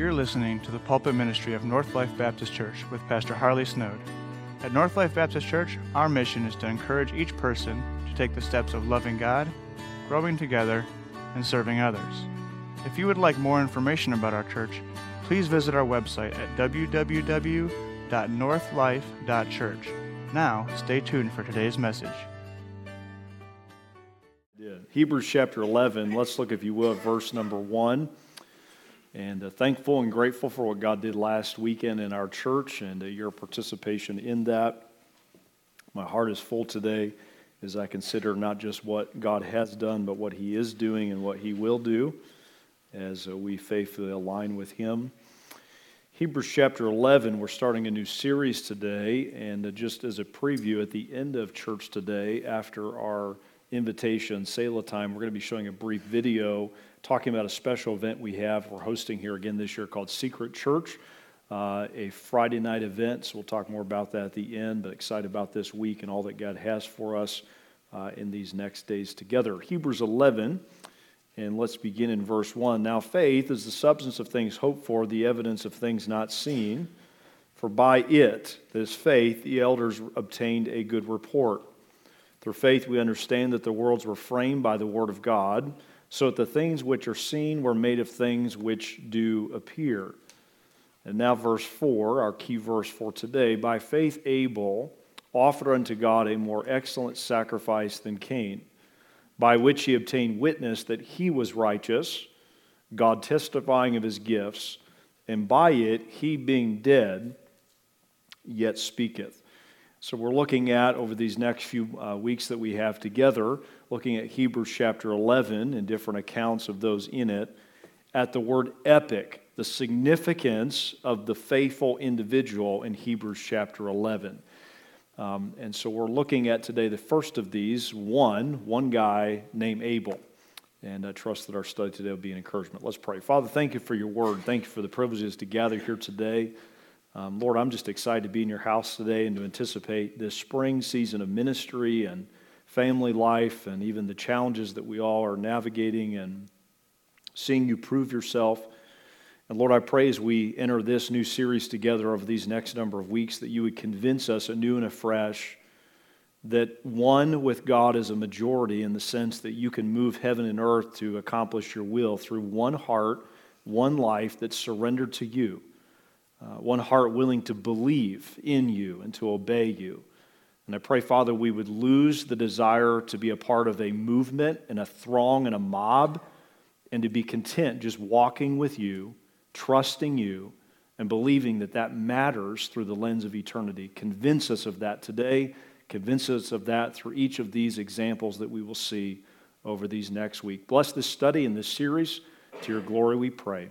You're listening to the pulpit ministry of North Life Baptist Church with Pastor Harley Snode. At North Life Baptist Church, our mission is to encourage each person to take the steps of loving God, growing together, and serving others. If you would like more information about our church, please visit our website at www.northlife.church. Now, stay tuned for today's message. Hebrews chapter 11, let's look, if you will, at verse number 1. And uh, thankful and grateful for what God did last weekend in our church and uh, your participation in that. My heart is full today as I consider not just what God has done, but what He is doing and what He will do as uh, we faithfully align with Him. Hebrews chapter 11, we're starting a new series today, and uh, just as a preview, at the end of church today, after our invitation, Selah time, we're going to be showing a brief video talking about a special event we have. We're hosting here again this year called Secret Church, uh, a Friday night event. So we'll talk more about that at the end, but excited about this week and all that God has for us uh, in these next days together. Hebrews 11. And let's begin in verse 1. Now, faith is the substance of things hoped for, the evidence of things not seen. For by it, this faith, the elders obtained a good report. Through faith, we understand that the worlds were framed by the Word of God, so that the things which are seen were made of things which do appear. And now, verse 4, our key verse for today. By faith, Abel offered unto God a more excellent sacrifice than Cain, by which he obtained witness that he was righteous, God testifying of his gifts, and by it he being dead yet speaketh. So, we're looking at over these next few uh, weeks that we have together, looking at Hebrews chapter 11 and different accounts of those in it, at the word epic, the significance of the faithful individual in Hebrews chapter 11. Um, and so, we're looking at today the first of these one, one guy named Abel. And I trust that our study today will be an encouragement. Let's pray. Father, thank you for your word. Thank you for the privileges to gather here today. Um, Lord, I'm just excited to be in your house today and to anticipate this spring season of ministry and family life and even the challenges that we all are navigating and seeing you prove yourself. And Lord, I pray as we enter this new series together over these next number of weeks that you would convince us anew and afresh that one with God is a majority in the sense that you can move heaven and earth to accomplish your will through one heart, one life that's surrendered to you uh, one heart willing to believe in you and to obey you. And I pray, Father, we would lose the desire to be a part of a movement and a throng and a mob and to be content just walking with you, trusting you, and believing that that matters through the lens of eternity. Convince us of that today. Convince us of that through each of these examples that we will see over these next week. Bless this study and this series. To your glory we pray.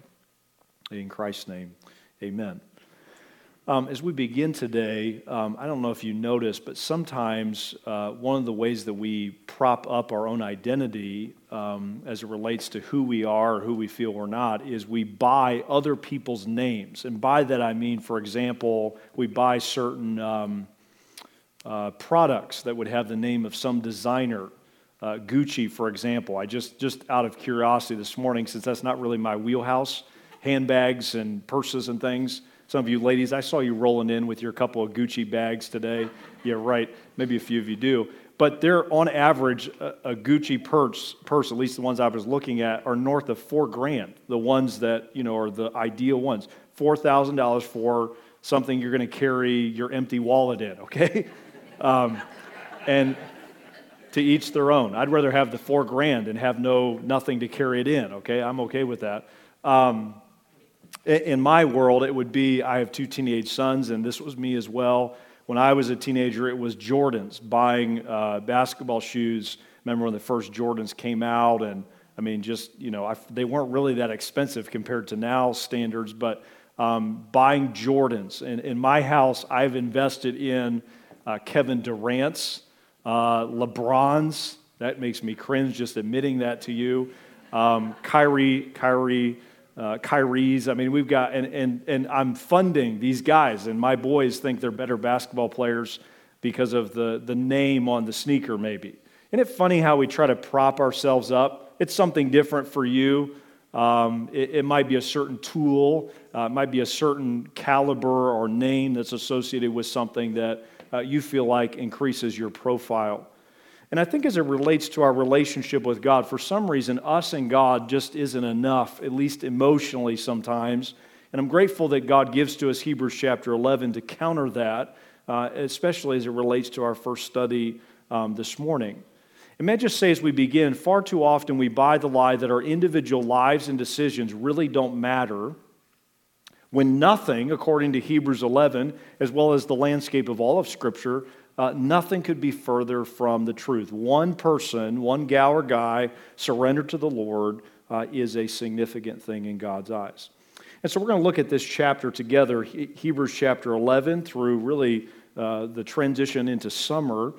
In Christ's name. Amen. Um, as we begin today, um, I don't know if you noticed, but sometimes uh, one of the ways that we prop up our own identity um, as it relates to who we are or who we feel we're not is we buy other people's names. And by that I mean, for example, we buy certain um, uh, products that would have the name of some designer. Uh, Gucci, for example. I just, just out of curiosity this morning, since that's not really my wheelhouse, handbags and purses and things. Some of you ladies, I saw you rolling in with your couple of Gucci bags today. Yeah, right. Maybe a few of you do. But they're on average, a, a Gucci purse, purse, at least the ones I was looking at, are north of four grand. The ones that, you know, are the ideal ones. $4,000 for something you're going to carry your empty wallet in, okay? Um, and to each their own. I'd rather have the four grand and have no nothing to carry it in, okay? I'm okay with that. Um, in my world, it would be I have two teenage sons, and this was me as well. When I was a teenager, it was Jordans, buying uh, basketball shoes. Remember when the first Jordans came out, and I mean, just, you know, I, they weren't really that expensive compared to now standards, but um, buying Jordans. And in my house, I've invested in uh, Kevin Durant's, uh, LeBron's. That makes me cringe just admitting that to you. Um, Kyrie, Kyrie uh, Kyrie's. I mean, we've got, and, and, and I'm funding these guys, and my boys think they're better basketball players because of the, the name on the sneaker, maybe. Isn't it funny how we try to prop ourselves up? It's something different for you, Um, it, it, might be a certain tool, uh, it might be a certain caliber or name that's associated with something that uh, you feel like increases your profile. And I think as it relates to our relationship with God, for some reason, us and God just isn't enough, at least emotionally sometimes. And I'm grateful that God gives to us Hebrews chapter 11 to counter that, uh, especially as it relates to our first study um, this morning. And may I just say as we begin, far too often we buy the lie that our individual lives and decisions really don't matter when nothing, according to Hebrews 11, as well as the landscape of all of Scripture, uh, nothing could be further from the truth. One person, one gal or guy surrendered to the Lord uh, is a significant thing in God's eyes. And so we're going to look at this chapter together, Hebrews chapter 11, through really uh, the transition into summer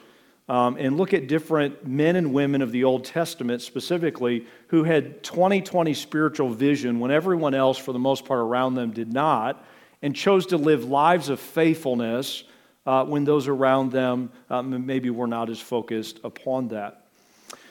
um, and look at different men and women of the Old Testament specifically who had 2020 spiritual vision when everyone else, for the most part around them, did not, and chose to live lives of faithfulness uh, when those around them um, maybe were not as focused upon that.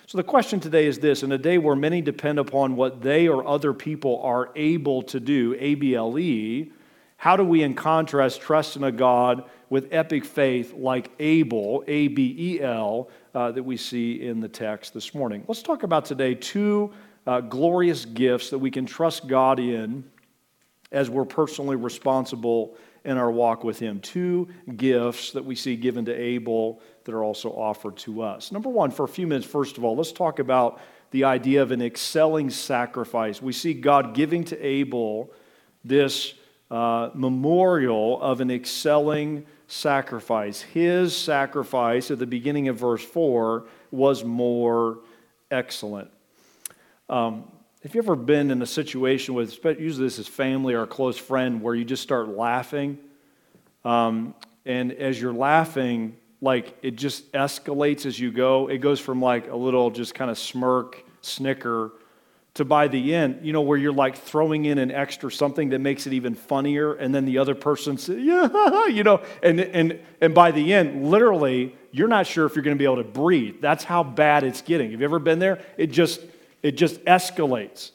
So, the question today is this In a day where many depend upon what they or other people are able to do, ABLE, how do we, in contrast, trust in a God with epic faith like Abel, A B E L, uh, that we see in the text this morning? Let's talk about today two uh, glorious gifts that we can trust God in as we're personally responsible in our walk with Him. Two gifts that we see given to Abel that are also offered to us. Number one, for a few minutes, first of all, let's talk about the idea of an excelling sacrifice. We see God giving to Abel this uh, memorial of an excelling sacrifice. His sacrifice at the beginning of verse 4 was more excellent. Um, have you've ever been in a situation with, usually this is family or a close friend, where you just start laughing? Um, and as you're laughing, like it just escalates as you go. It goes from like a little just kind of smirk, snicker, to by the end, you know, where you're like throwing in an extra something that makes it even funnier, and then the other person says, yeah, you know, and, and, and by the end, literally, you're not sure if you're going to be able to breathe. That's how bad it's getting. Have you ever been there? It just, it just escalates.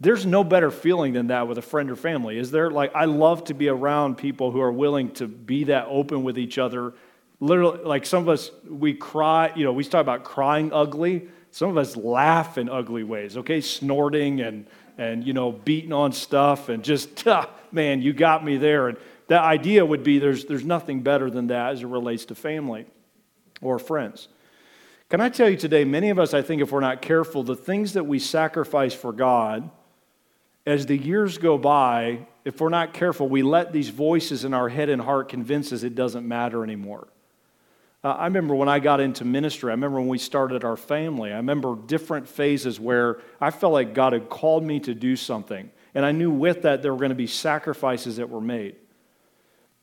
There's no better feeling than that with a friend or family, is there? Like, I love to be around people who are willing to be that open with each other. Literally, like some of us, we cry, you know, we talk about crying ugly. Some of us laugh in ugly ways, okay? Snorting and, and you know, beating on stuff and just, man, you got me there. And the idea would be there's, there's nothing better than that as it relates to family or friends. Can I tell you today, many of us, I think, if we're not careful, the things that we sacrifice for God, as the years go by, if we're not careful, we let these voices in our head and heart convince us it doesn't matter anymore. Uh, I remember when I got into ministry, I remember when we started our family, I remember different phases where I felt like God had called me to do something. And I knew with that there were going to be sacrifices that were made.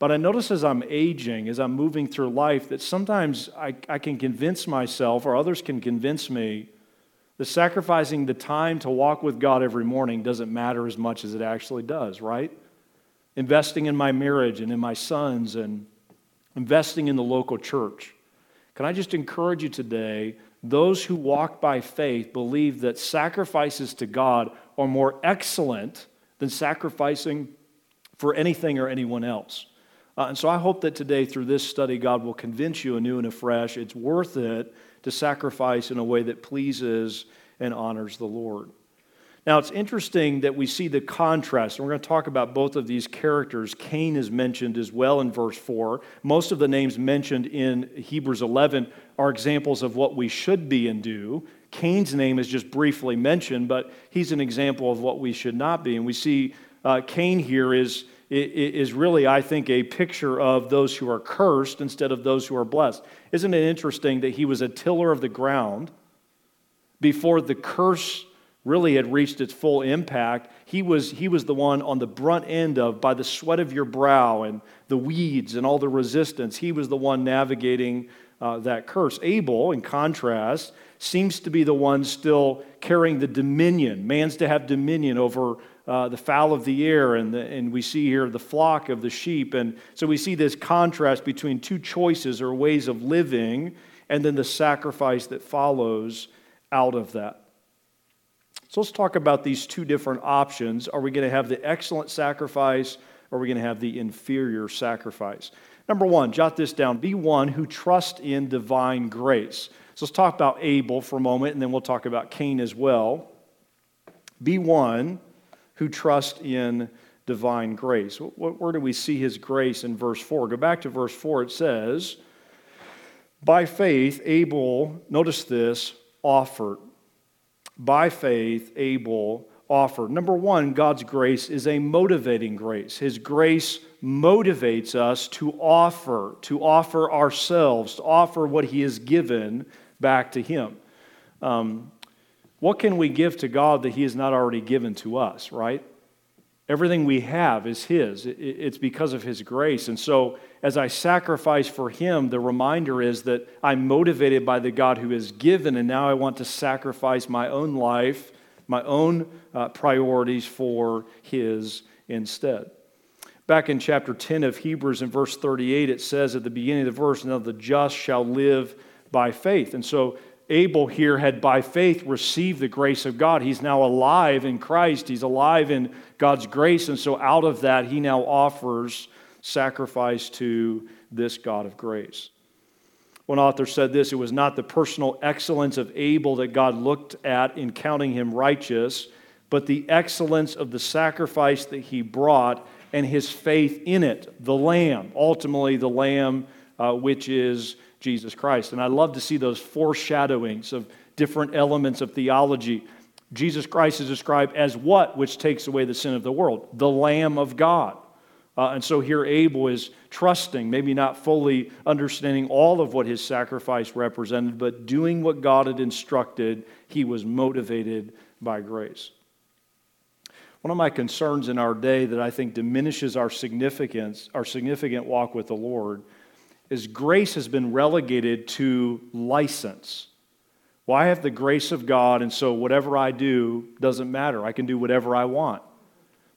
But I notice as I'm aging, as I'm moving through life, that sometimes I, I can convince myself, or others can convince me, that sacrificing the time to walk with God every morning doesn't matter as much as it actually does, right? Investing in my marriage and in my sons and investing in the local church. Can I just encourage you today? Those who walk by faith believe that sacrifices to God are more excellent than sacrificing for anything or anyone else. Uh, and so I hope that today, through this study, God will convince you anew and afresh it's worth it to sacrifice in a way that pleases and honors the Lord. Now, it's interesting that we see the contrast, and we're going to talk about both of these characters. Cain is mentioned as well in verse 4. Most of the names mentioned in Hebrews 11 are examples of what we should be and do. Cain's name is just briefly mentioned, but he's an example of what we should not be. And we see uh, Cain here is, is really, I think, a picture of those who are cursed instead of those who are blessed. Isn't it interesting that he was a tiller of the ground before the curse really had reached its full impact, he was, he was the one on the brunt end of, by the sweat of your brow and the weeds and all the resistance, he was the one navigating uh, that curse. Abel, in contrast, seems to be the one still carrying the dominion. Man's to have dominion over uh, the fowl of the air, and, the, and we see here the flock of the sheep. And so we see this contrast between two choices or ways of living, and then the sacrifice that follows out of that. So let's talk about these two different options. Are we going to have the excellent sacrifice or are we going to have the inferior sacrifice? Number one, jot this down be one who trusts in divine grace. So let's talk about Abel for a moment and then we'll talk about Cain as well. Be one who trust in divine grace. Where do we see his grace in verse 4? Go back to verse 4. It says, By faith, Abel, notice this, offered by faith, Abel offered. Number one, God's grace is a motivating grace. His grace motivates us to offer, to offer ourselves, to offer what He has given back to Him. Um, what can we give to God that He has not already given to us, right? Everything we have is His. It's because of His grace. And so, as I sacrifice for Him, the reminder is that I'm motivated by the God who has given, and now I want to sacrifice my own life, my own uh, priorities for His instead. Back in chapter 10 of Hebrews, in verse 38, it says at the beginning of the verse, Now the just shall live by faith. And so, Abel here had by faith received the grace of God. He's now alive in Christ, he's alive in God's grace. And so, out of that, he now offers sacrifice to this God of grace. One author said this it was not the personal excellence of Abel that God looked at in counting him righteous, but the excellence of the sacrifice that he brought and his faith in it, the Lamb, ultimately, the Lamb, uh, which is Jesus Christ. And I love to see those foreshadowings of different elements of theology. Jesus Christ is described as what which takes away the sin of the world? The Lamb of God. Uh, and so here Abel is trusting, maybe not fully understanding all of what his sacrifice represented, but doing what God had instructed. He was motivated by grace. One of my concerns in our day that I think diminishes our significance, our significant walk with the Lord, is grace has been relegated to license. Well, I have the grace of God, and so whatever I do doesn't matter. I can do whatever I want.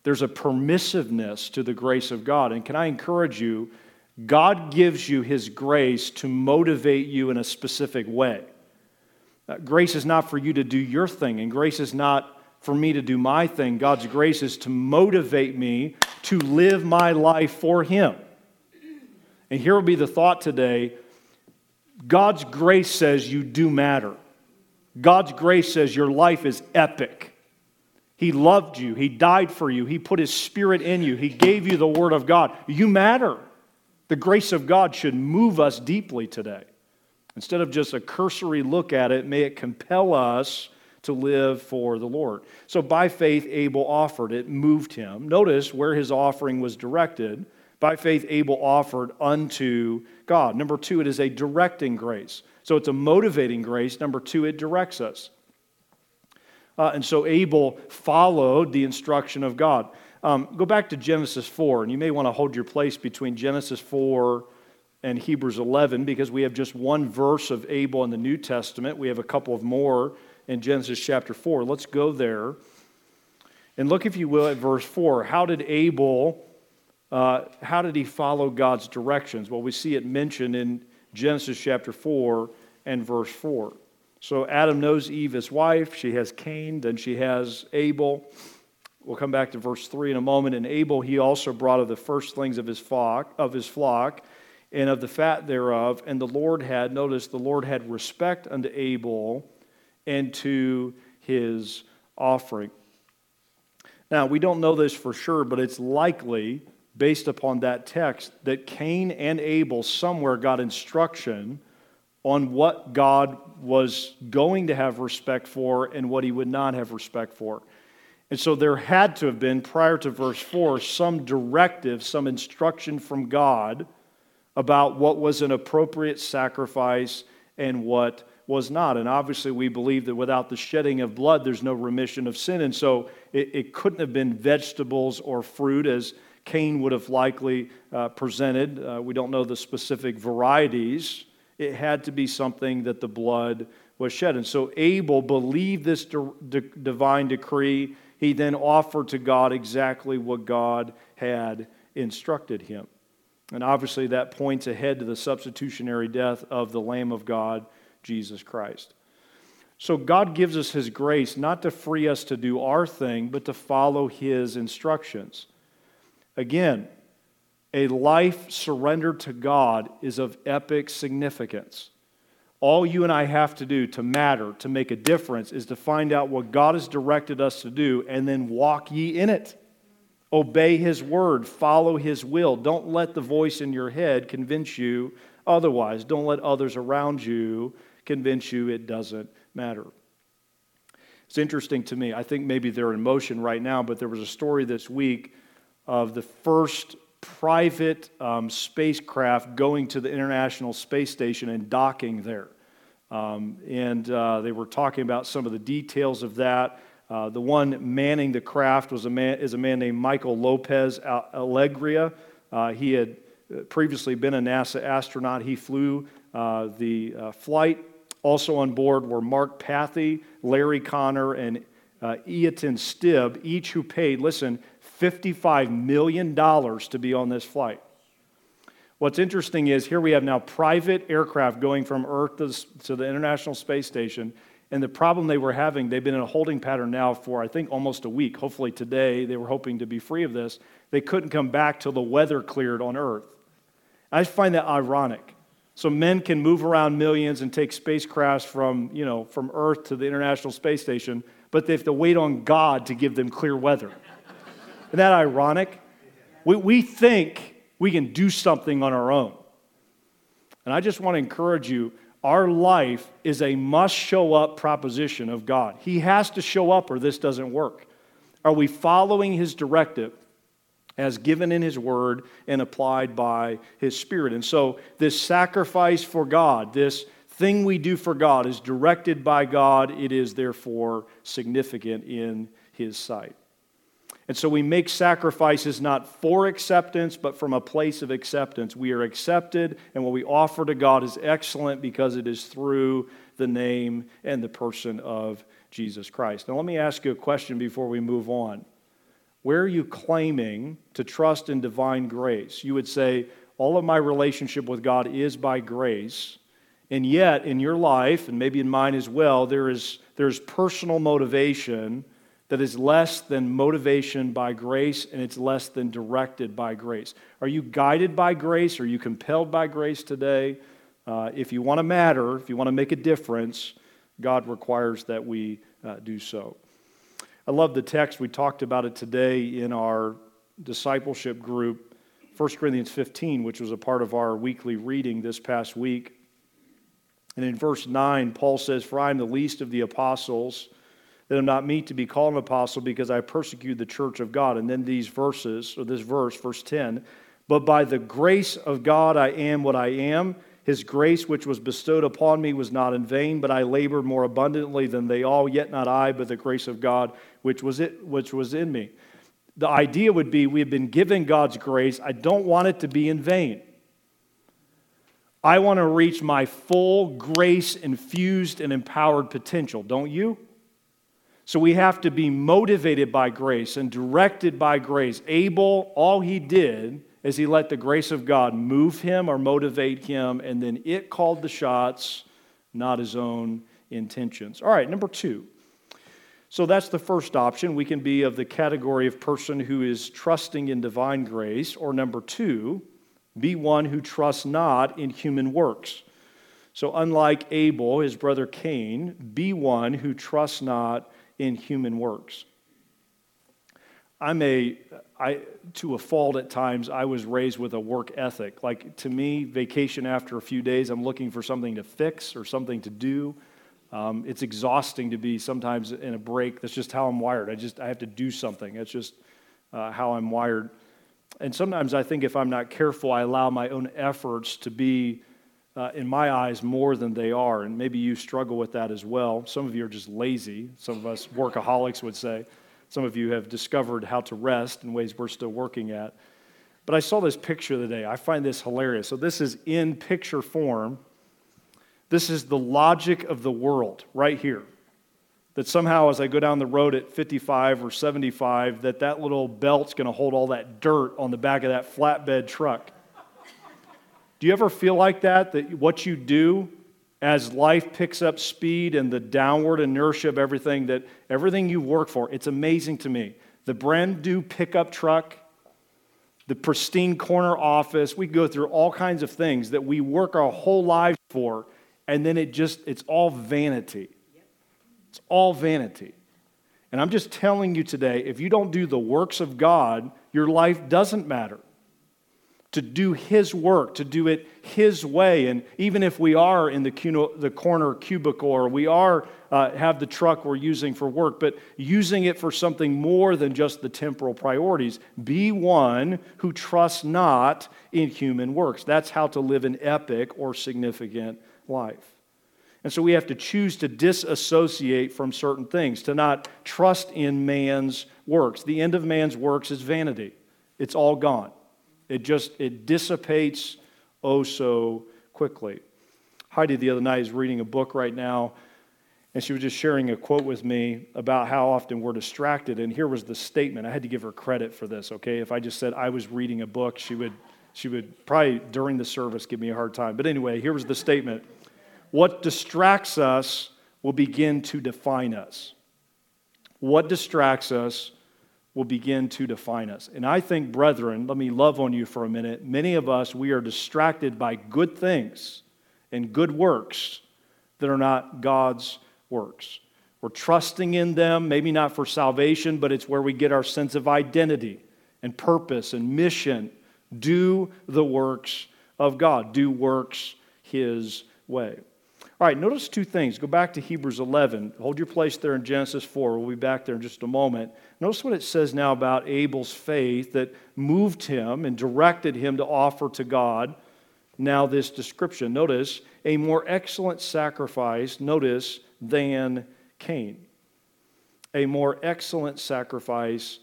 There's a permissiveness to the grace of God. And can I encourage you? God gives you His grace to motivate you in a specific way. Uh, grace is not for you to do your thing, and grace is not for me to do my thing. God's grace is to motivate me to live my life for Him. And here will be the thought today God's grace says you do matter. God's grace says your life is epic. He loved you. He died for you. He put His Spirit in you. He gave you the Word of God. You matter. The grace of God should move us deeply today. Instead of just a cursory look at it, may it compel us to live for the Lord. So by faith, Abel offered. It moved him. Notice where his offering was directed. By faith, Abel offered unto God. Number two, it is a directing grace. So it's a motivating grace. Number two, it directs us. Uh, and so Abel followed the instruction of God. Um, go back to Genesis 4, and you may want to hold your place between Genesis 4 and Hebrews 11 because we have just one verse of Abel in the New Testament. We have a couple of more in Genesis chapter 4. Let's go there. And look, if you will, at verse 4. How did Abel, uh, how did he follow God's directions? Well, we see it mentioned in Genesis chapter 4 and verse 4. So Adam knows Eve, his wife. She has Cain, then she has Abel. We'll come back to verse 3 in a moment. And Abel he also brought of the firstlings of his flock, of his flock, and of the fat thereof. And the Lord had, notice, the Lord had respect unto Abel and to his offering. Now, we don't know this for sure, but it's likely, based upon that text, that Cain and Abel somewhere got instruction on what God was going to have respect for and what he would not have respect for. And so there had to have been, prior to verse 4, some directive, some instruction from God about what was an appropriate sacrifice and what was not. And obviously, we believe that without the shedding of blood, there's no remission of sin. And so it, it couldn't have been vegetables or fruit as Cain would have likely uh, presented. Uh, we don't know the specific varieties it had to be something that the blood was shed. And so Abel believed this divine decree. He then offered to God exactly what God had instructed him. And obviously, that points ahead to the substitutionary death of the Lamb of God, Jesus Christ. So God gives us His grace not to free us to do our thing, but to follow His instructions. Again, a life surrendered to God is of epic significance. All you and I have to do to matter, to make a difference, is to find out what God has directed us to do and then walk ye in it. Obey His word, follow His will. Don't let the voice in your head convince you otherwise. Don't let others around you convince you it doesn't matter. It's interesting to me. I think maybe they're in motion right now, but there was a story this week of the first private um, spacecraft going to the International Space Station and docking there. Um, and uh, they were talking about some of the details of that. Uh, the one manning the craft was a man, is a man named Michael Lopez Alegria. Uh, he had uh, previously been a NASA astronaut. He flew uh, the uh, flight also on board were Mark Pathy, Larry Connor, and uh, Eytan Stibbe, each who paid, listen, $55 million to be on this flight. What's interesting is here we have now private aircraft going from Earth to, the International Space Station. And the problem they were having, they've been in a holding pattern now for, I think, almost a week. Hopefully today, they were hoping to be free of this. They couldn't come back till the weather cleared on Earth. I find that ironic. So men can move around millions and take spacecrafts from, you know, from Earth to the International Space Station, but they have to wait on God to give them clear weather. Isn't that ironic? We, we think we can do something on our own. And I just want to encourage you our life is a must show up proposition of God. He has to show up or this doesn't work. Are we following His directive? as given in His Word and applied by His Spirit. And so, this sacrifice for God, this thing we do for God, is directed by God. It is therefore significant in His sight. And so we make sacrifices not for acceptance, but from a place of acceptance. We are accepted, and what we offer to God is excellent because it is through the name and the person of Jesus Christ. Now, let me ask you a question before we move on. Where are you claiming to trust in divine grace? You would say, All of my relationship with God is by grace. And yet, in your life, and maybe in mine as well, there is there's personal motivation that is less than motivation by grace and it's less than directed by grace. Are you guided by grace? Are you compelled by grace today? Uh, if you want to matter, if you want to make a difference, God requires that we uh, do so. I love the text. We talked about it today in our discipleship group, 1 Corinthians 15, which was a part of our weekly reading this past week. And in verse 9, Paul says, For I am the least of the apostles, that I'm not meet to be called an apostle because I persecute the church of God. And then these verses, or this verse, verse 10, but by the grace of God I am what I am his grace, which was bestowed upon me, was not in vain, but I labored more abundantly than they all, yet not I, but the grace of God, which was, it, which was in me. The idea would be we have been given God's grace. I don't want it to be in vain. I want to reach my full grace infused and empowered potential, don't you? So we have to be motivated by grace and directed by grace. Abel, all he did is he let the grace of God move him or motivate him, and then it called the shots, not his own intentions. All right, number two. So that's the first option. We can be of the category of person who is trusting in divine grace, or number two, be one who trusts not in human works. So, unlike Abel, his brother Cain, be one who trusts not in human works. I'm a, I, to a fault at times, I was raised with a work ethic. Like to me, vacation after a few days, I'm looking for something to fix or something to do. Um, it's exhausting to be sometimes in a break. That's just how I'm wired. I just, I have to do something. That's just uh, how I'm wired. And sometimes I think if I'm not careful, I allow my own efforts to be, uh, in my eyes, more than they are. And maybe you struggle with that as well. Some of you are just lazy. Some of us workaholics would say. Some of you have discovered how to rest in ways we're still working at. But I saw this picture today. I find this hilarious. So, this is in picture form. This is the logic of the world right here. That somehow, as I go down the road at 55 or 75, that that little belt's going to hold all that dirt on the back of that flatbed truck. Do you ever feel like that? That what you do as life picks up speed and the downward inertia of everything that everything you work for, it's amazing to me. The brand new pickup truck, the pristine corner office, we go through all kinds of things that we work our whole lives for, and then it just, it's all vanity. It's all vanity. And I'm just telling you today if you don't do the works of God, your life doesn't matter to do His work, to do it His way. And even if we are in the, the corner cubicle or we are uh, have the truck we're using for work, but using it for something more than just the temporal priorities, be one who trusts not in human works. That's how to live an epic or significant life. And so we have to choose to disassociate from certain things, to not trust in man's works. The end of man's works is vanity. It's all gone. It just it dissipates oh so quickly. Heidi the other night is reading a book right now, and she was just sharing a quote with me about how often we're distracted. And here was the statement. I had to give her credit for this, okay? If I just said I was reading a book, she would she would probably during the service give me a hard time. But anyway, here was the statement. What distracts us will begin to define us. What distracts us will begin to define us. And I think, brethren, let me love on you for a minute. Many of us, we are distracted by good things and good works that are not God's works. We're trusting in them, maybe not for salvation, but it's where we get our sense of identity and purpose and mission. Do the works of God, do works His way. All right, notice two things. Go back to Hebrews 11. Hold your place there in Genesis 4. We'll be back there in just a moment. Notice what it says now about Abel's faith that moved him and directed him to offer to God. Now, this description. Notice, a more excellent sacrifice, notice, than Cain. A more excellent sacrifice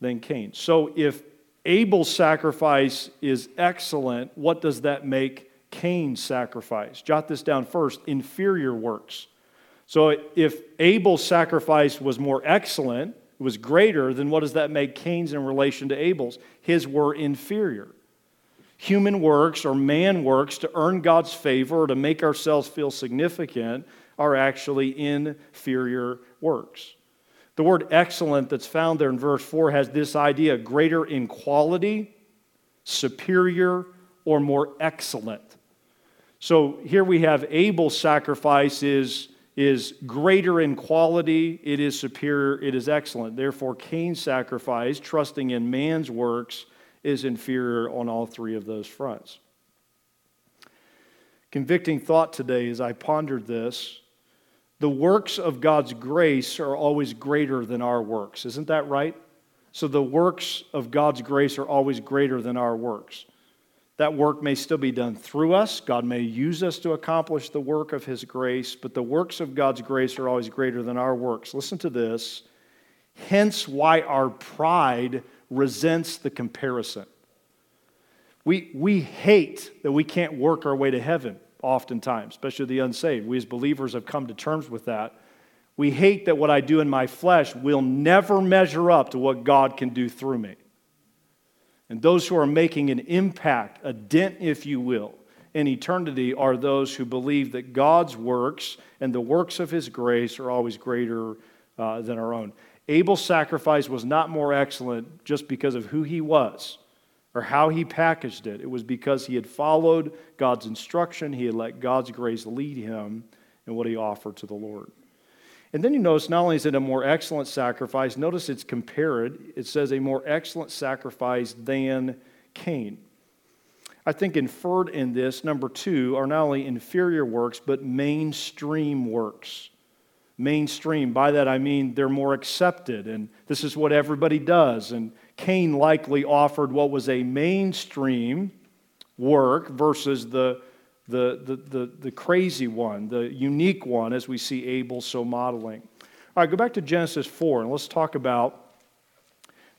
than Cain. So, if Abel's sacrifice is excellent, what does that make Cain's sacrifice. Jot this down first inferior works. So if Abel's sacrifice was more excellent, it was greater, then what does that make Cain's in relation to Abel's? His were inferior. Human works or man works to earn God's favor or to make ourselves feel significant are actually inferior works. The word excellent that's found there in verse 4 has this idea greater in quality, superior, or more excellent. So here we have Abel's sacrifice is, is greater in quality, it is superior, it is excellent. Therefore, Cain's sacrifice, trusting in man's works, is inferior on all three of those fronts. Convicting thought today as I pondered this the works of God's grace are always greater than our works. Isn't that right? So the works of God's grace are always greater than our works. That work may still be done through us. God may use us to accomplish the work of His grace, but the works of God's grace are always greater than our works. Listen to this. Hence, why our pride resents the comparison. We, we hate that we can't work our way to heaven, oftentimes, especially the unsaved. We as believers have come to terms with that. We hate that what I do in my flesh will never measure up to what God can do through me. And those who are making an impact, a dent, if you will, in eternity are those who believe that God's works and the works of His grace are always greater uh, than our own. Abel's sacrifice was not more excellent just because of who he was or how he packaged it. It was because he had followed God's instruction, he had let God's grace lead him in what he offered to the Lord. And then you notice not only is it a more excellent sacrifice, notice it's compared. It says a more excellent sacrifice than Cain. I think inferred in this, number two, are not only inferior works, but mainstream works. Mainstream, by that I mean they're more accepted, and this is what everybody does. And Cain likely offered what was a mainstream work versus the the, the, the, the crazy one, the unique one, as we see Abel so modeling. All right, go back to Genesis 4 and let's talk about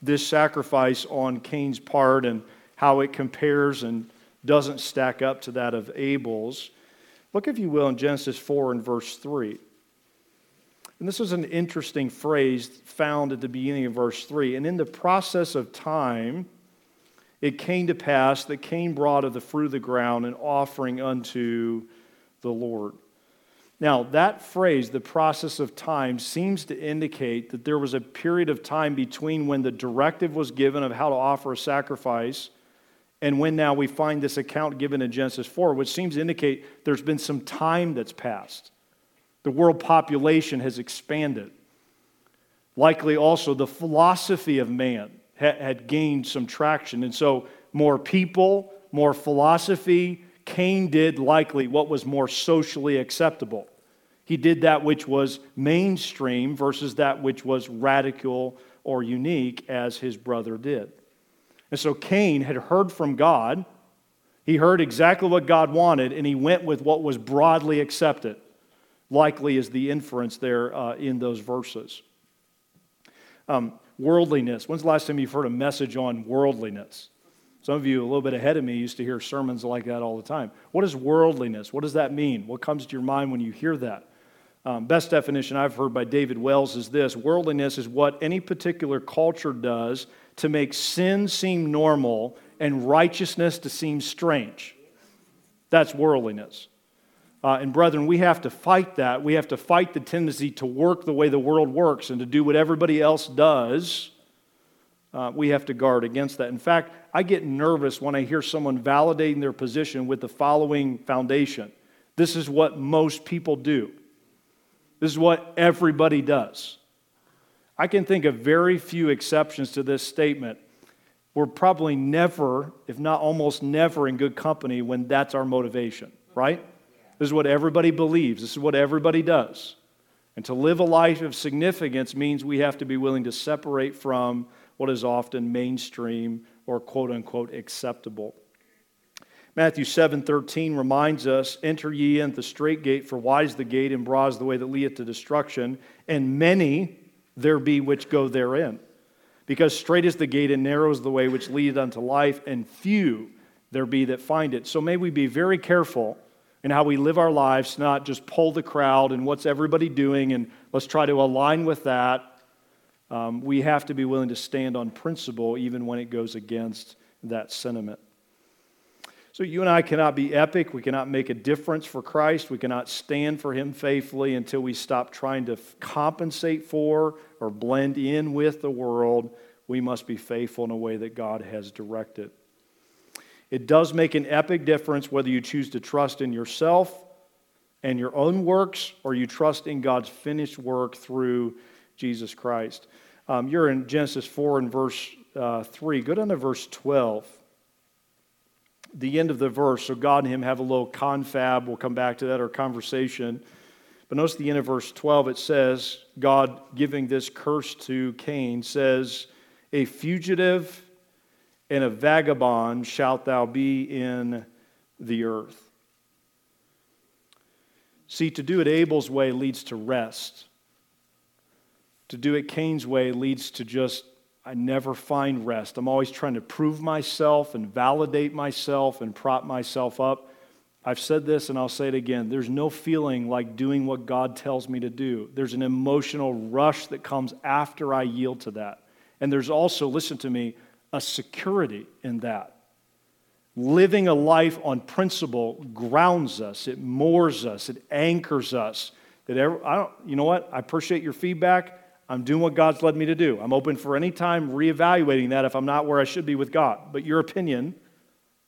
this sacrifice on Cain's part and how it compares and doesn't stack up to that of Abel's. Look, if you will, in Genesis 4 and verse 3. And this is an interesting phrase found at the beginning of verse 3. And in the process of time, it came to pass that Cain brought of the fruit of the ground an offering unto the Lord. Now, that phrase, the process of time, seems to indicate that there was a period of time between when the directive was given of how to offer a sacrifice and when now we find this account given in Genesis 4, which seems to indicate there's been some time that's passed. The world population has expanded. Likely also the philosophy of man had gained some traction. And so more people, more philosophy, Cain did likely what was more socially acceptable. He did that which was mainstream versus that which was radical or unique, as his brother did. And so Cain had heard from God. He heard exactly what God wanted, and he went with what was broadly accepted. Likely is the inference there uh, in those verses. Um, worldliness. When's the last time you've heard a message on worldliness? Some of you, a little bit ahead of me, used to hear sermons like that all the time. What is worldliness? What does that mean? What comes to your mind when you hear that? Um, best definition I've heard by David Wells is this Worldliness is what any particular culture does to make sin seem normal and righteousness to seem strange. That's worldliness. Uh, and brethren, we have to fight that. We have to fight the tendency to work the way the world works and to do what everybody else does uh, we have to guard against that. In fact, I get nervous when I hear someone validating their position with the following foundation this is what most people do, this is what everybody does. I can think of very few exceptions to this statement. We're probably never, if not almost never, in good company when that's our motivation, right? This is what everybody believes. This is what everybody does. And to live a life of significance means we have to be willing to separate from what is often mainstream or quote unquote acceptable. Matthew 7:13 reminds us, "Enter ye in the straight gate, for wide is the gate and broad is the way that leadeth to destruction, and many there be which go therein. Because straight is the gate and narrow is the way which leadeth unto life, and few there be that find it." So may we be very careful in how we live our lives, not just pull the crowd and what's everybody doing, and let's try to align with that um, we have to be willing to stand on principle even when it goes against that sentiment. So, you and I cannot be epic. We cannot make a difference for Christ. We cannot stand for Him faithfully until we stop trying to compensate for or blend in with the world. We must be faithful in a way that God has directed. It does make an epic difference whether you choose to trust in yourself and your own works or you trust in God's finished work through Jesus Christ. Um, you're in Genesis 4 and verse uh, 3. Go down to verse 12. The end of the verse. So God and him have a little confab. We'll come back to that, or conversation. But notice the end of verse 12. It says, God giving this curse to Cain says, A fugitive and a vagabond shalt thou be in the earth. See, to do it Abel's way leads to rest. To do it Cain's way leads to just, I never find rest. I'm always trying to prove myself and validate myself and prop myself up. I've said this and I'll say it again. There's no feeling like doing what God tells me to do. There's an emotional rush that comes after I yield to that. And there's also, listen to me, a security in that. Living a life on principle grounds us, it moors us, it anchors us. That ever, I don't, you know what? I appreciate your feedback. I'm doing what God's led me to do. I'm open for any time reevaluating that if I'm not where I should be with God. But your opinion,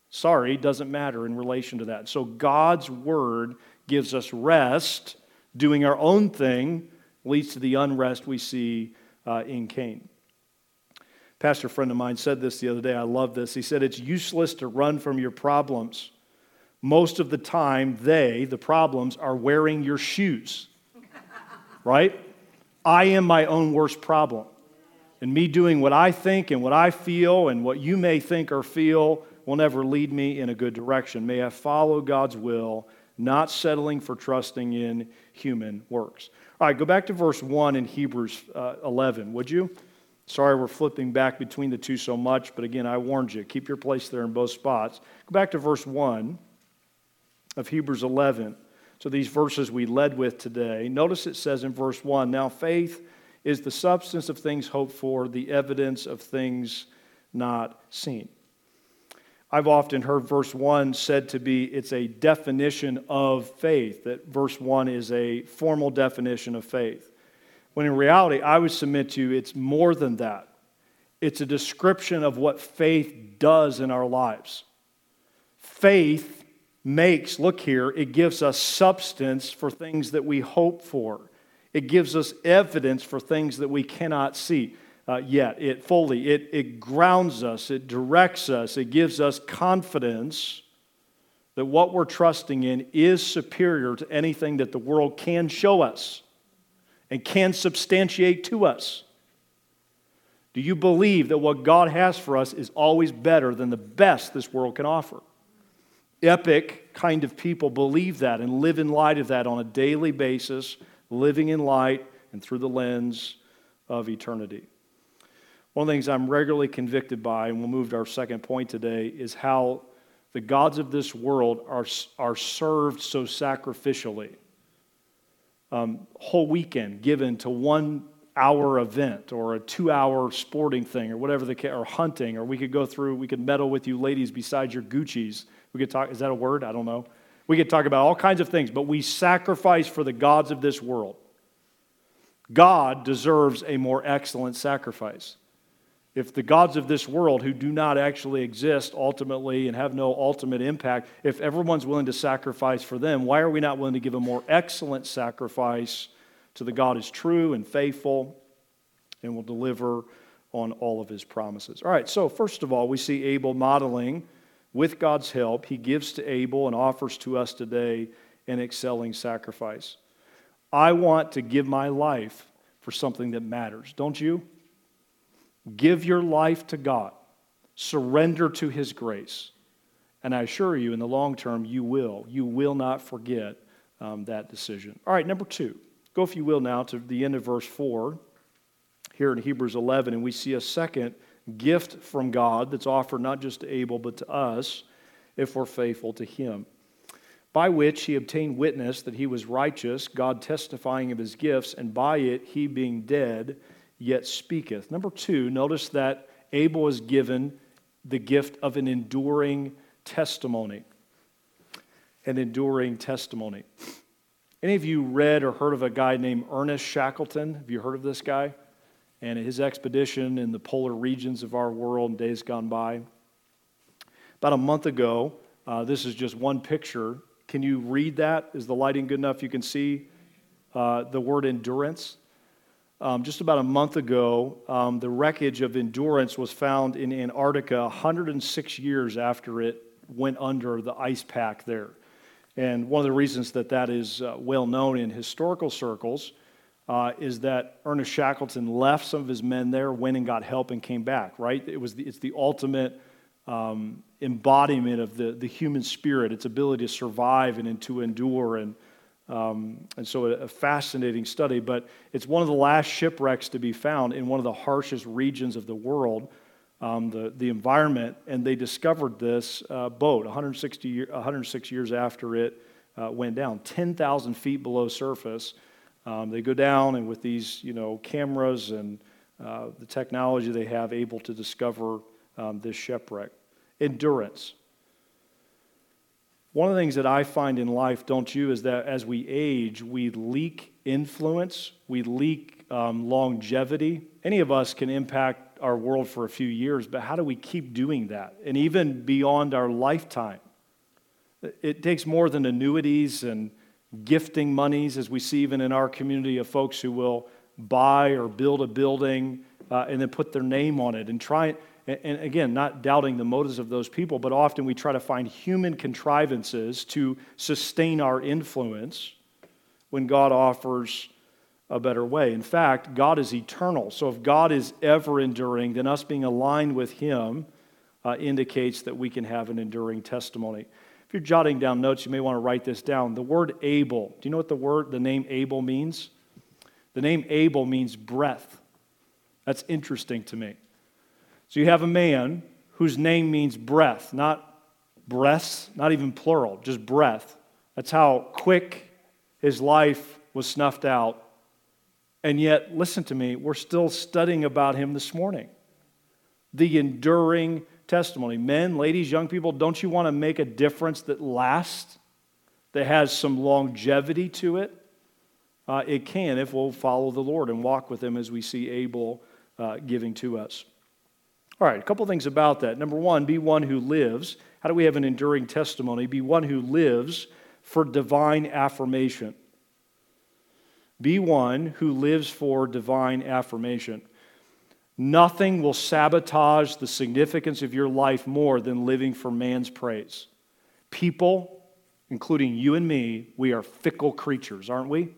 sorry, doesn't matter in relation to that. So God's word gives us rest. Doing our own thing leads to the unrest we see uh, in Cain. Pastor friend of mine said this the other day. I love this. He said, It's useless to run from your problems. Most of the time, they, the problems, are wearing your shoes. right? I am my own worst problem. And me doing what I think and what I feel and what you may think or feel will never lead me in a good direction. May I follow God's will, not settling for trusting in human works. All right, go back to verse 1 in Hebrews uh, 11, would you? Sorry, we're flipping back between the two so much, but again, I warned you. Keep your place there in both spots. Go back to verse 1 of Hebrews 11. So, these verses we led with today, notice it says in verse 1 Now faith is the substance of things hoped for, the evidence of things not seen. I've often heard verse 1 said to be it's a definition of faith, that verse 1 is a formal definition of faith. When in reality, I would submit to you, it's more than that. It's a description of what faith does in our lives. Faith makes, look here, it gives us substance for things that we hope for. It gives us evidence for things that we cannot see uh, yet. It fully, it, it grounds us, it directs us, it gives us confidence that what we're trusting in is superior to anything that the world can show us and can substantiate to us. Do you believe that what God has for us is always better than the best this world can offer? Epic kind of people believe that and live in light of that on a daily basis, living in light and through the lens of eternity. One of the things I'm regularly convicted by, and we'll move to our second point today, is how the gods of this world are, are served so sacrificially. Um, whole weekend given to one hour event or a two hour sporting thing or whatever the case, or hunting, or we could go through, we could meddle with you ladies beside your Gucci's. We could talk, is that a word? I don't know. We could talk about all kinds of things, but we sacrifice for the gods of this world. God deserves a more excellent sacrifice if the gods of this world, who do not actually exist ultimately and have no ultimate impact, if everyone's willing to sacrifice for them, why are we not willing to give a more excellent sacrifice to the God is true and faithful and will deliver on all of his promises? All right, so first of all, we see Abel modeling with God's help. He gives to Abel and offers to us today an excelling sacrifice. I want to give my life for something that matters, don't you? Give your life to God, surrender to His grace. And I assure you, in the long term, you will. You will not forget um, that decision. All right, number two. Go, if you will, now to the end of verse 4 here in Hebrews 11, and we see a second gift from God that's offered not just to Abel, but to us if we're faithful to Him. By which he obtained witness that he was righteous, God testifying of his gifts, and by it he being dead yet speaketh. Number two, notice that Abel is given the gift of an enduring testimony. An enduring testimony. Any of you read or heard of a guy named Ernest Shackleton? Have you heard of this guy? And his expedition in the polar regions of our world in days gone by. About a month ago, uh, this is just one picture. Can you read that? Is the lighting good enough you can see uh, the word endurance? Um, just about a month ago, um, the wreckage of Endurance was found in Antarctica 106 years after it went under the ice pack there. And one of the reasons that that is uh, well known in historical circles uh, is that Ernest Shackleton left some of his men there, went and got help, and came back, right? It was the, it's the ultimate um, embodiment of the, the human spirit, its ability to survive and, and to endure. And um, and so, a, a, fascinating study, but it's one of the last shipwrecks to be found in one of the harshest regions of the world, um, the, the environment. And they discovered this uh, boat 160 year, 106 years after it uh, went down, 10,000 feet below surface. Um, they go down, and with these you know, cameras and uh, the technology they have, able to discover um, this shipwreck. Endurance. One of the things that I find in life, don't you, is that as we age, we leak influence, we leak um, longevity. Any of us can impact our world for a few years, but how do we keep doing that? And even beyond our lifetime. It takes more than annuities and gifting monies, as we see even in our community of folks who will buy or build a building uh, and then put their name on it and try and again, not doubting the motives of those people, but often we try to find human contrivances to sustain our influence when God offers a better way. In fact, God is eternal. So if God is ever enduring, then us being aligned with Him uh, indicates that we can have an enduring testimony. If you're jotting down notes, you may want to write this down. The word Abel, do you know what the word, the name Abel means? The name Abel means breath. That's interesting to me. So you have a man whose name means breath, not breaths, not even plural, just breath. That's how quick his life was snuffed out. And yet, listen to me, we're still studying about him this morning. The enduring testimony. Men, ladies, young people, don't you want to make a difference that lasts, that has some longevity to it? Uh, it can if we'll follow the Lord and walk with Him as we see Abel uh, giving to us. All right, a couple things about that. Number one, be one who lives. How do we have an enduring testimony? Be one who lives for divine affirmation. Be one who lives for divine affirmation. Nothing will sabotage the significance of your life more than living for man's praise. People, including you and me, we are fickle creatures, aren't we?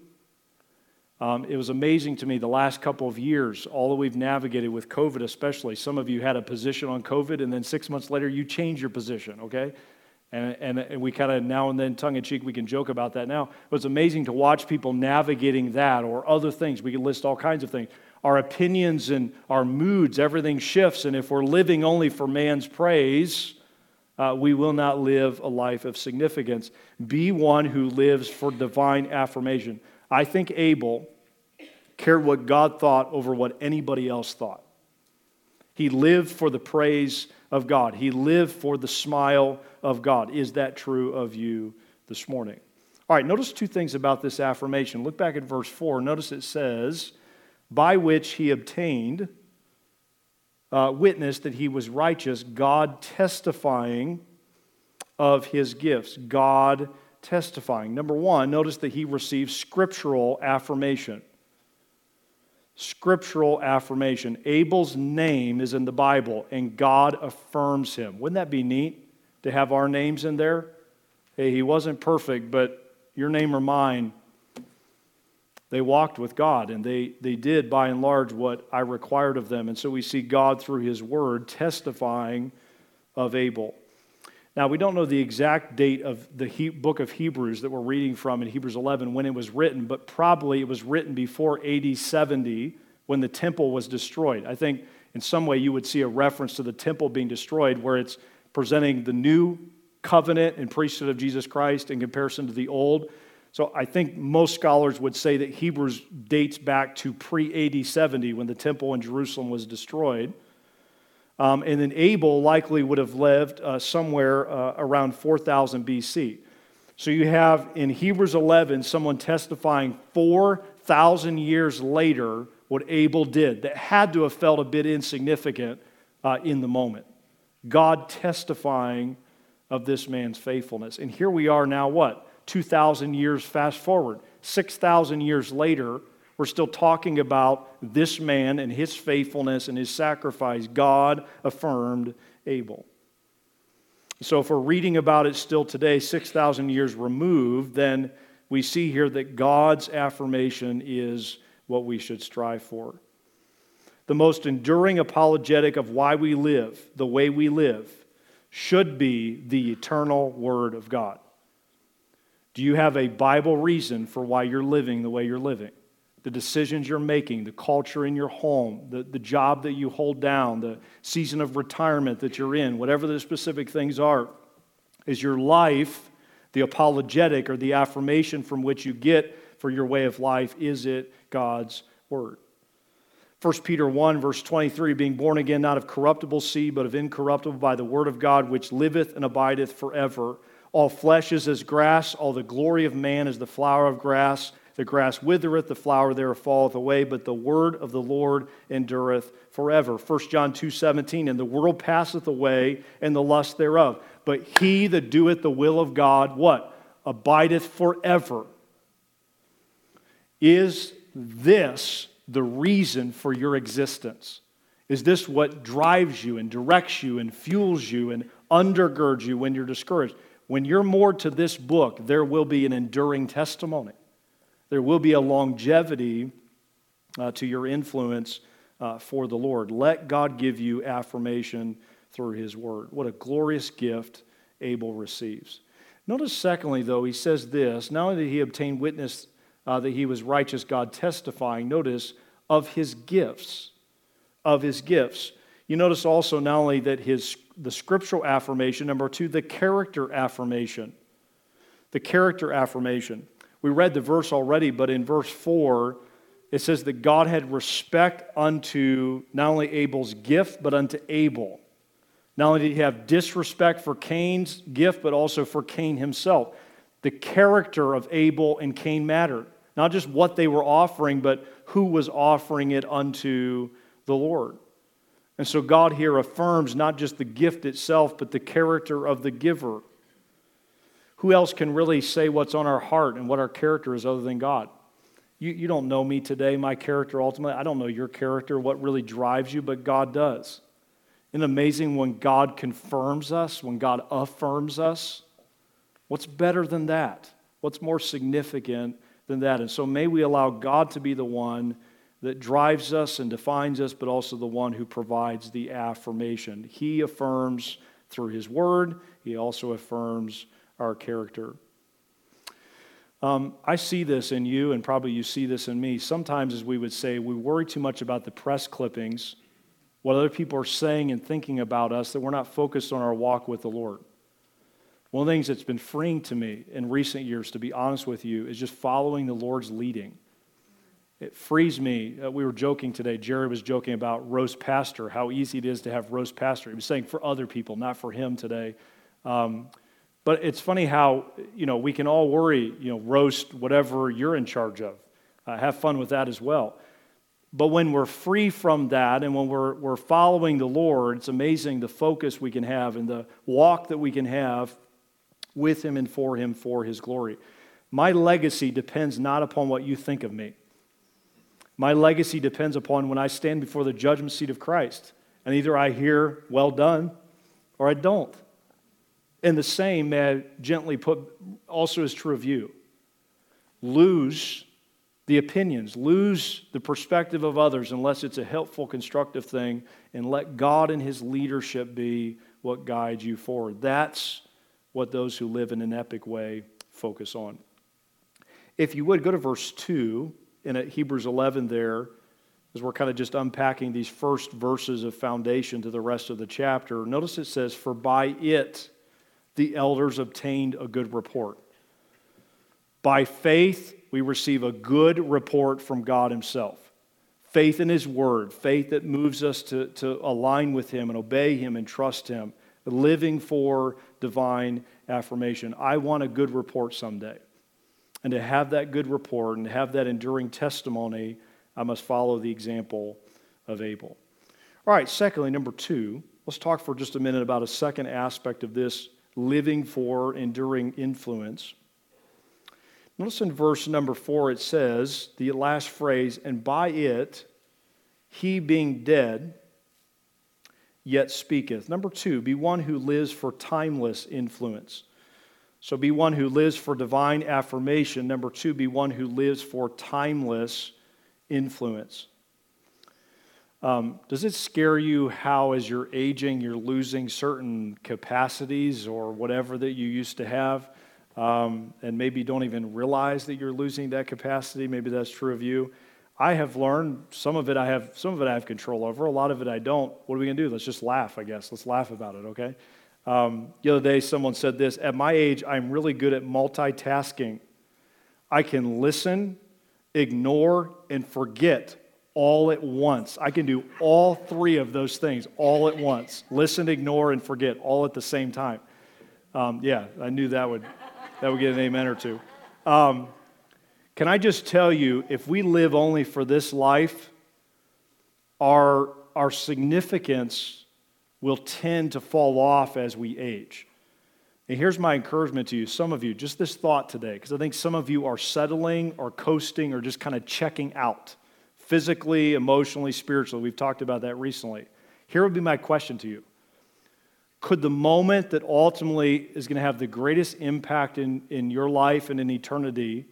Um, it was amazing to me the last couple of years, all that we've navigated with COVID, especially. Some of you had a position on COVID, and then six months later, you change your position, okay? And, and, and we kind of now and then, tongue in cheek, we can joke about that now. But it's amazing to watch people navigating that or other things. We can list all kinds of things. Our opinions and our moods, everything shifts. And if we're living only for man's praise, uh, we will not live a life of significance. Be one who lives for divine affirmation. I think Abel cared what God thought over what anybody else thought. He lived for the praise of God, he lived for the smile of God. Is that true of you this morning? All right, notice two things about this affirmation. Look back at verse 4. Notice it says, by which he obtained uh, witness that he was righteous, God testifying of his gifts. God testifying. Number one, notice that he receives scriptural affirmation. Scriptural affirmation. Abel's name is in the Bible, and God affirms him. Wouldn't that be neat? to have our names in there. Hey, he wasn't perfect, but your name or mine, they walked with God and they, they did by and large what I required of them. And so we see God through his word testifying of Abel. Now, we don't know the exact date of the he- book of Hebrews that we're reading from in Hebrews 11 when it was written, but probably it was written before AD 70 when the temple was destroyed. I think in some way you would see a reference to the temple being destroyed where it's presenting the new covenant and priesthood of Jesus Christ in comparison to the old. So I think most scholars would say that Hebrews dates back to pre AD 70 when the temple in Jerusalem was destroyed. Um, and then Abel likely would have lived uh, somewhere uh, around 4000 BC. So you have in Hebrews 11 someone testifying 4,000 years later what Abel did that had to have felt a bit insignificant uh, in the moment. God testifying of this man's faithfulness. And here we are now, what? 2,000 years fast forward. 6,000 years later, we're still talking about this man and his faithfulness and his sacrifice. God affirmed Abel. So, if we're reading about it still today, 6,000 years removed, then we see here that God's affirmation is what we should strive for the most enduring apologetic of why we live the way we live should be the eternal Word of God. Do you have a Bible reason for why you're living the way you're living? The decisions you're making, the culture in your home, the, the job that you hold down, the season of retirement that you're in, whatever the specific things are. Is your life the apologetic or the affirmation from which you get for your way of life? Is it God's Word? 1 Peter 1, verse 23, being born again not of corruptible seed, but of incorruptible by the word of God, which liveth and abideth forever. All flesh is as grass, all the glory of man is the flower of grass. The grass withereth, the flower thereof falleth away, but the word of the Lord endureth forever. 1 John 2 17, and the world passeth away, and the lust thereof. But he that doeth the will of God, what? Abideth forever. Is this the reason for your existence? Is this what drives you and directs you and fuels you and undergirds you when you're discouraged? When you're more to this book, there will be an enduring testimony. There will be a longevity uh, to your influence uh, for the Lord. Let God give you affirmation through His Word. What a glorious gift Abel receives. Notice, secondly, though, he says this not only did he obtain witness uh, that he was righteous, God testifying, notice, of his gifts. Of his gifts. You notice also not only that his the scriptural affirmation, number two, the character affirmation. The character affirmation. We read the verse already, but in verse 4, it says that God had respect unto not only Abel's gift, but unto Abel. Not only did he have disrespect for Cain's gift, but also for Cain himself. The character of Abel and Cain mattered. Not just what they were offering, but who was offering it unto the Lord. And so God here affirms not just the gift itself, but the character of the giver. Who else can really say what's on our heart and what our character is other than God? You, you don't know me today, my character ultimately. I don't know your character, what really drives you, but God does. Isn't amazing when God confirms us, when God affirms us? What's better than that? What's more significant than that? And so may we allow God to be the one that drives us and defines us, but also the one who provides the affirmation. He affirms through His Word, He also affirms our character. Um, I see this in you, and probably you see this in me. Sometimes, as we would say, we worry too much about the press clippings what other people are saying and thinking about us, that we're not focused on our walk with the Lord. One of the things that's been freeing to me in recent years, to be honest with you, is just following the Lord's leading. It frees me. Uh, we were joking today. Jerry was joking about roast pastor, how easy it is to have roast pastor. He was saying for other people, not for him today. Um, but it's funny how you know we can all worry, you know, roast whatever you're in charge of. Uh, have fun with that as well. But when we're free from that and when we're, we're following the Lord, it's amazing the focus we can have and the walk that we can have with Him and for Him for His glory. My legacy depends not upon what you think of me. My legacy depends upon when I stand before the judgment seat of Christ. And either I hear, well done, or I don't. And the same, may gently put, also is true of you. Lose the opinions, lose the perspective of others unless it's a helpful, constructive thing, and let God and His leadership be what guides you forward. That's what those who live in an epic way focus on. If you would, go to verse 2 in Hebrews 11 there, as we're kind of just unpacking these first verses of foundation to the rest of the chapter. Notice it says, For by it the elders obtained a good report. By faith, we receive a good report from God Himself. Faith in His Word, faith that moves us to, to align with Him and obey Him and trust Him, living for divine affirmation. I want a good report someday. And to have that good report and to have that enduring testimony, I must follow the example of Abel. All right, secondly, number two, let's talk for just a minute about a second aspect of this living for enduring influence. Notice in verse number four, it says, the last phrase, and by it, he being dead, yet speaketh. Number two, be one who lives for timeless influence. So be one who lives for divine affirmation. Number two, be one who lives for timeless influence. Um, does it scare you how, as you're aging, you're losing certain capacities or whatever that you used to have? um, and maybe don't even realize that you're losing that capacity. Maybe that's true of you. I have learned some of it. I have some of it. I have control over. A lot of it I don't. What are we gonna do? Let's just laugh. I guess. Let's laugh about it. Okay. Um, the other day, someone said this. At my age, I'm really good at multitasking. I can listen, ignore, and forget all at once. I can do all three of those things all at once listen, ignore, and forget all at the same time. Um, yeah, I knew that would that would get an amen or two. Um, can I just tell you, if we live only for this life, our, our significance will tend to fall off as we age. And here's my encouragement to you, some of you, just this thought today, because I think some of you are settling or coasting or just kind of checking out physically, emotionally, spiritually. We've talked about that recently. Here would be my question to you could the moment that ultimately is going to have the greatest impact in, in your life and in eternity,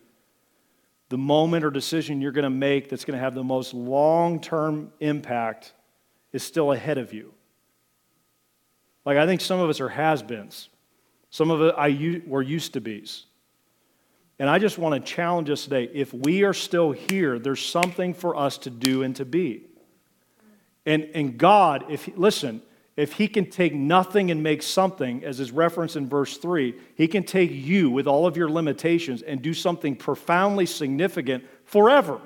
the moment or decision you're going to make that's going to have the most long term impact, is still ahead of you? Like, I think some of us are has beens. Some of us I, were used to be's. And I just want to challenge us today. If we are still here, there's something for us to do and to be. And, and God, if listen, if he can take nothing and make something, as is referenced in verse 3, he can take you with all of your limitations and do something profoundly significant forever.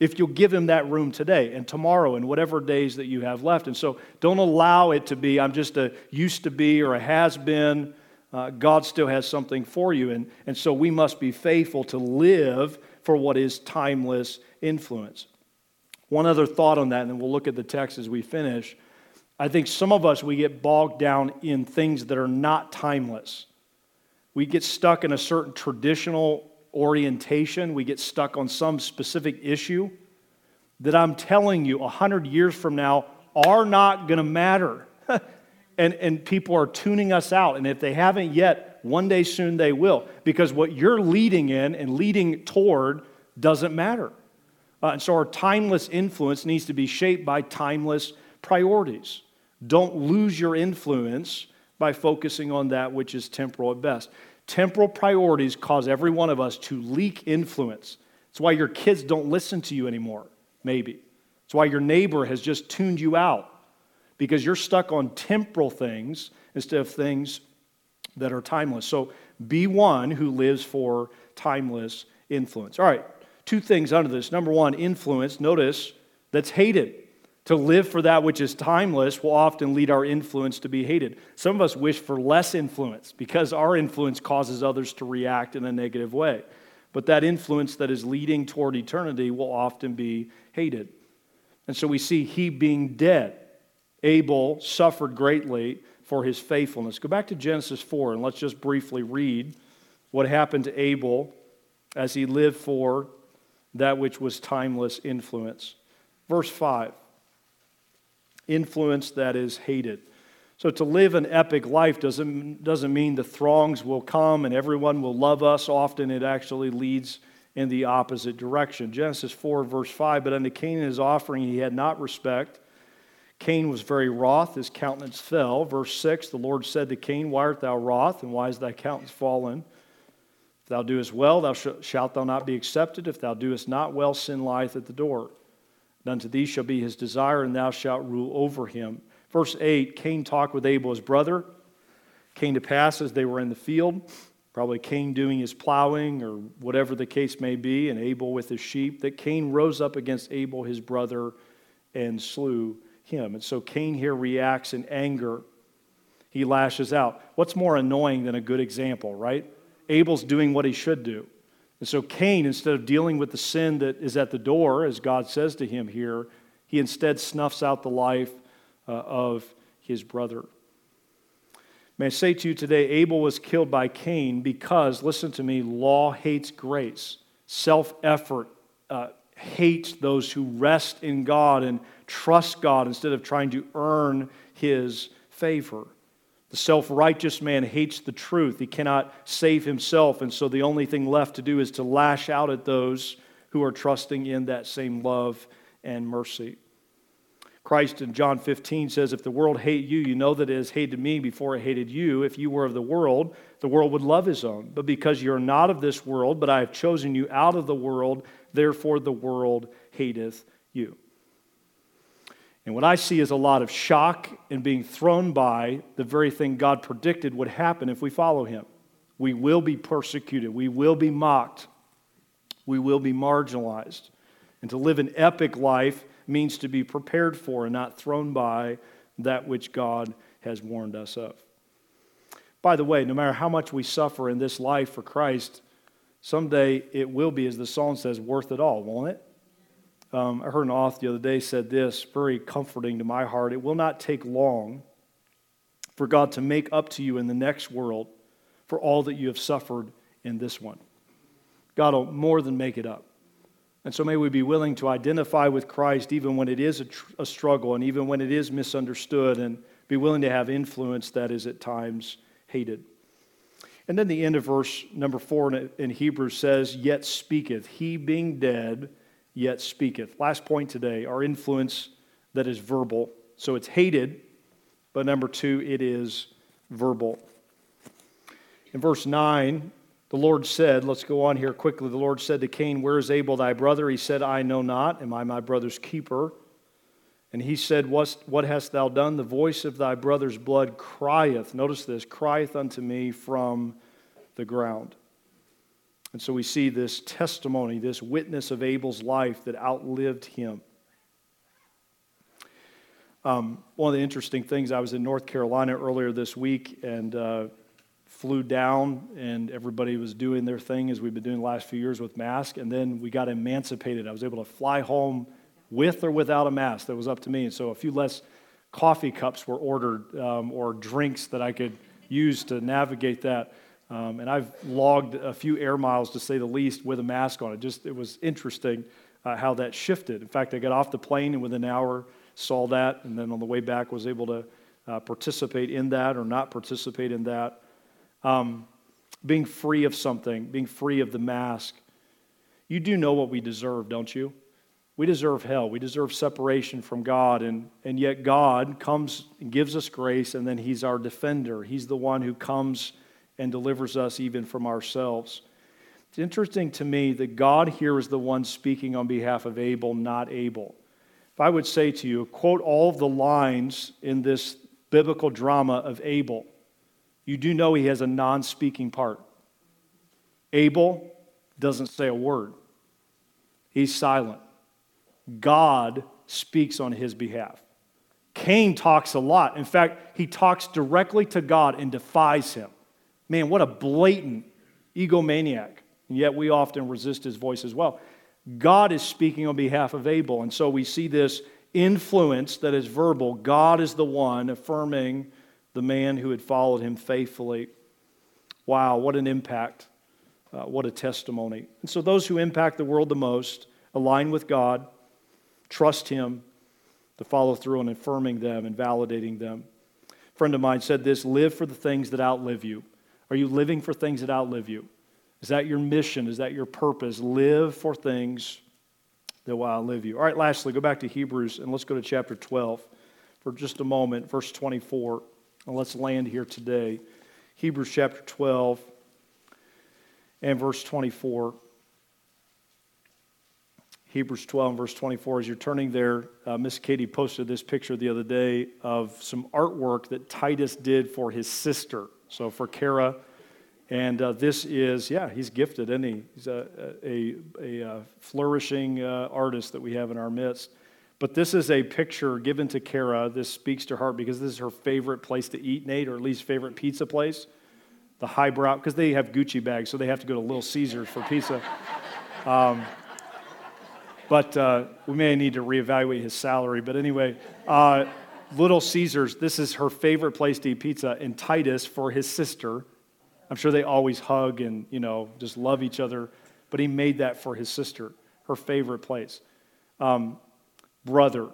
if you'll give him that room today and tomorrow and whatever days that you have left. And so don't allow it to be, I'm just a used to be or a has been. Uh, God still has something for you. And, and so we must be faithful to live for what is timeless influence. One other thought on that, and then we'll look at the text as we finish. I think some of us, we get bogged down in things that are not timeless. We get stuck in a certain traditional orientation, we get stuck on some specific issue that I'm telling you 100 years from now are not going to matter. and, and people are tuning us out. And if they haven't yet, one day soon they will. Because what you're leading in and leading toward doesn't matter. Uh, and so our timeless influence needs to be shaped by timeless priorities. Don't lose your influence by focusing on that which is temporal at best. Temporal priorities cause every one of us to leak influence. It's why your kids don't listen to you anymore, maybe. It's why your neighbor has just tuned you out because you're stuck on temporal things instead of things that are timeless. So be one who lives for timeless influence. All right, two things under this. Number one, influence. Notice that's hated. To live for that which is timeless will often lead our influence to be hated. Some of us wish for less influence because our influence causes others to react in a negative way. But that influence that is leading toward eternity will often be hated. And so we see he being dead. Abel suffered greatly for his faithfulness. Go back to Genesis 4 and let's just briefly read what happened to Abel as he lived for that which was timeless influence. Verse 5 influence that is hated. So, to live an epic life doesn't, doesn't mean the throngs will come and everyone will love us. Often it actually leads in the opposite direction. Genesis 4, verse 5 But unto Cain and his offering he had not respect. Cain was very wroth, his countenance fell. Verse 6 The Lord said to Cain, Why art thou wroth, and why is thy countenance fallen? If thou doest well, thou sh- shalt thou not be accepted. If thou doest not well, sin lieth at the door. And unto thee shall be his desire, and thou shalt rule over him. Verse 8 Cain talked with Abel, his brother. Came to pass as they were in the field, probably Cain doing his plowing or whatever the case may be, and Abel with his sheep, that Cain rose up against Abel, his brother, and slew him. And so Cain here reacts in anger. He lashes out. What's more annoying than a good example, right? Abel's doing what he should do. And so Cain, instead of dealing with the sin that is at the door, as God says to him here, he instead snuffs out the life uh, of his brother. May I say to you today, Abel was killed by Cain because, listen to me, law hates grace. Self effort uh, hates those who rest in God and trust God instead of trying to earn his favor. The self righteous man hates the truth. He cannot save himself, and so the only thing left to do is to lash out at those who are trusting in that same love and mercy. Christ in John 15 says, If the world hate you, you know that it has hated me before it hated you. If you were of the world, the world would love his own. But because you're not of this world, but I have chosen you out of the world, therefore the world hateth you. And what I see is a lot of shock and being thrown by the very thing God predicted would happen if we follow Him. We will be persecuted, we will be mocked, we will be marginalized. And to live an epic life means to be prepared for and not thrown by that which God has warned us of. By the way, no matter how much we suffer in this life for Christ, someday it will be, as the song says, worth it all, won't it? Um, I heard an author the other day said this, very comforting to my heart. It will not take long for God to make up to you in the next world for all that you have suffered in this one. God will more than make it up. And so may we be willing to identify with Christ even when it is a, tr- a, struggle and even when it is misunderstood and be willing to have influence that is at times hated. And then the end of verse number four in Hebrews says, Yet speaketh, he being dead yet speaketh. Last point today our influence that is verbal. So it's hated, but number two, it is verbal. In verse 9, the Lord said, let's go on here quickly. The Lord said to Cain, Where is Abel thy brother? He said, I know not. Am I my brother's keeper? And he said, What, hast thou done? The voice of thy brother's blood crieth, notice this, crieth unto me from the ground. And so we see this testimony, this witness of Abel's life that outlived him. Um, one of the interesting things, I was in North Carolina earlier this week and uh, flew down, and everybody was doing their thing as we've been doing the last few years with masks. And then we got emancipated. I was able to fly home with or without a mask. That was up to me. And so a few less coffee cups were ordered um, or drinks that I could use to navigate that. Um, and I've logged a few air miles, to say the least, with a mask on. It just it was interesting uh, how that shifted. In fact, I got off the plane and within an hour saw that, and then on the way back was able to uh, participate in that or not participate in that. Um, being free of something, being free of the mask. You do know what we deserve, don't you? We deserve hell. We deserve separation from God. And, and yet, God comes and gives us grace, and then He's our defender. He's the one who comes and delivers us even from ourselves. It's interesting to me that God here is the one speaking on behalf of Abel, not Abel. If I would say to you, quote all of the lines in this biblical drama of Abel, you do know he has a non speaking part. Abel doesn't say a word, he's silent. God speaks on his behalf. Cain talks a lot. In fact, he talks directly to God and defies him. Man, what a blatant egomaniac. And yet we often resist his voice as well. God is speaking on behalf of Abel. And so we see this influence that is verbal. God is the one affirming the man who had followed him faithfully. Wow, what an impact. Uh, what a testimony. And so those who impact the world the most align with God, trust Him to follow through on affirming them and validating them. A friend of mine said this live for the things that outlive you. Are you living for things that outlive you? Is that your mission? Is that your purpose? Live for things that will outlive you. All right, lastly, go back to Hebrews and let's go to chapter 12 for just a moment, verse 24. And let's land here today. Hebrews chapter 12 and verse 24. Hebrews 12 verse 24. As you're turning there, uh, Miss Katie posted this picture the other day of some artwork that Titus did for his sister. So for Kara and uh, this is, yeah, he's gifted, isn't he? He's a, a, a, a flourishing uh, artist that we have in our midst. But this is a picture given to Kara. This speaks to her heart because this is her favorite place to eat, Nate, or at least favorite pizza place. The highbrow, because they have Gucci bags, so they have to go to Little Caesars for pizza. Um, but uh, we may need to reevaluate his salary. But anyway, uh, Little Caesars, this is her favorite place to eat pizza, and Titus for his sister I'm sure they always hug and, you know, just love each other. But he made that for his sister, her favorite place. Um, brother.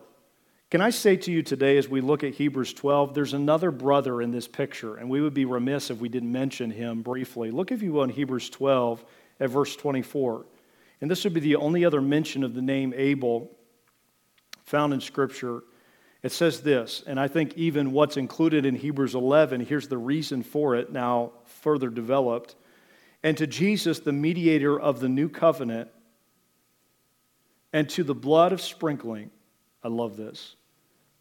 Can I say to you today, as we look at Hebrews 12, there's another brother in this picture, and we would be remiss if we didn't mention him briefly. Look, if you will, in Hebrews 12 at verse 24. And this would be the only other mention of the name Abel found in Scripture. It says this, and I think even what's included in Hebrews 11, here's the reason for it now further developed. And to Jesus, the mediator of the new covenant, and to the blood of sprinkling, I love this,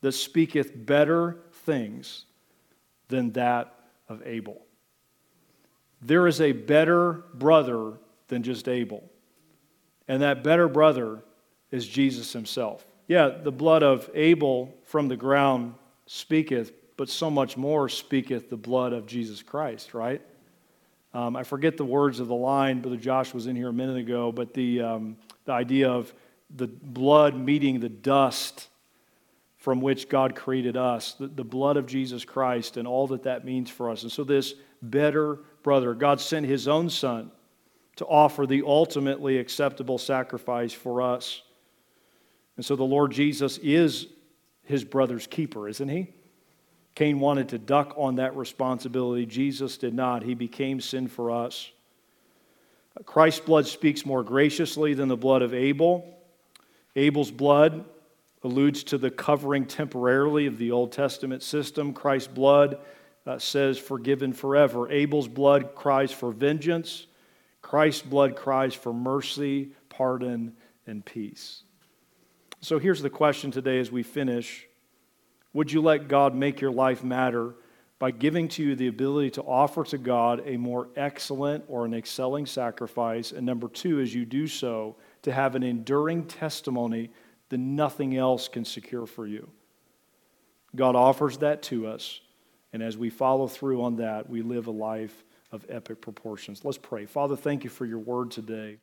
that speaketh better things than that of Abel. There is a better brother than just Abel. And that better brother is Jesus himself. Yeah, the blood of Abel from the ground speaketh, but so much more speaketh the blood of Jesus Christ, right? Um, I forget the words of the line, Brother Josh was in here a minute ago, but the, um, the idea of the blood meeting the dust from which God created us, the, the blood of Jesus Christ, and all that that means for us. And so, this better brother, God sent his own son to offer the ultimately acceptable sacrifice for us. And so the Lord Jesus is his brother's keeper, isn't he? Cain wanted to duck on that responsibility. Jesus did not. He became sin for us. Christ's blood speaks more graciously than the blood of Abel. Abel's blood alludes to the covering temporarily of the Old Testament system. Christ's blood uh, says forgiven forever. Abel's blood cries for vengeance. Christ's blood cries for mercy, pardon, and peace. So here's the question today as we finish Would you let God make your life matter by giving to you the ability to offer to God a more excellent or an excelling sacrifice. And number two, as you do so, to have an enduring testimony that nothing else can secure for you. God offers that to us. And as we follow through on that, we live a life of epic proportions. Let's pray. Father, thank you for your word today.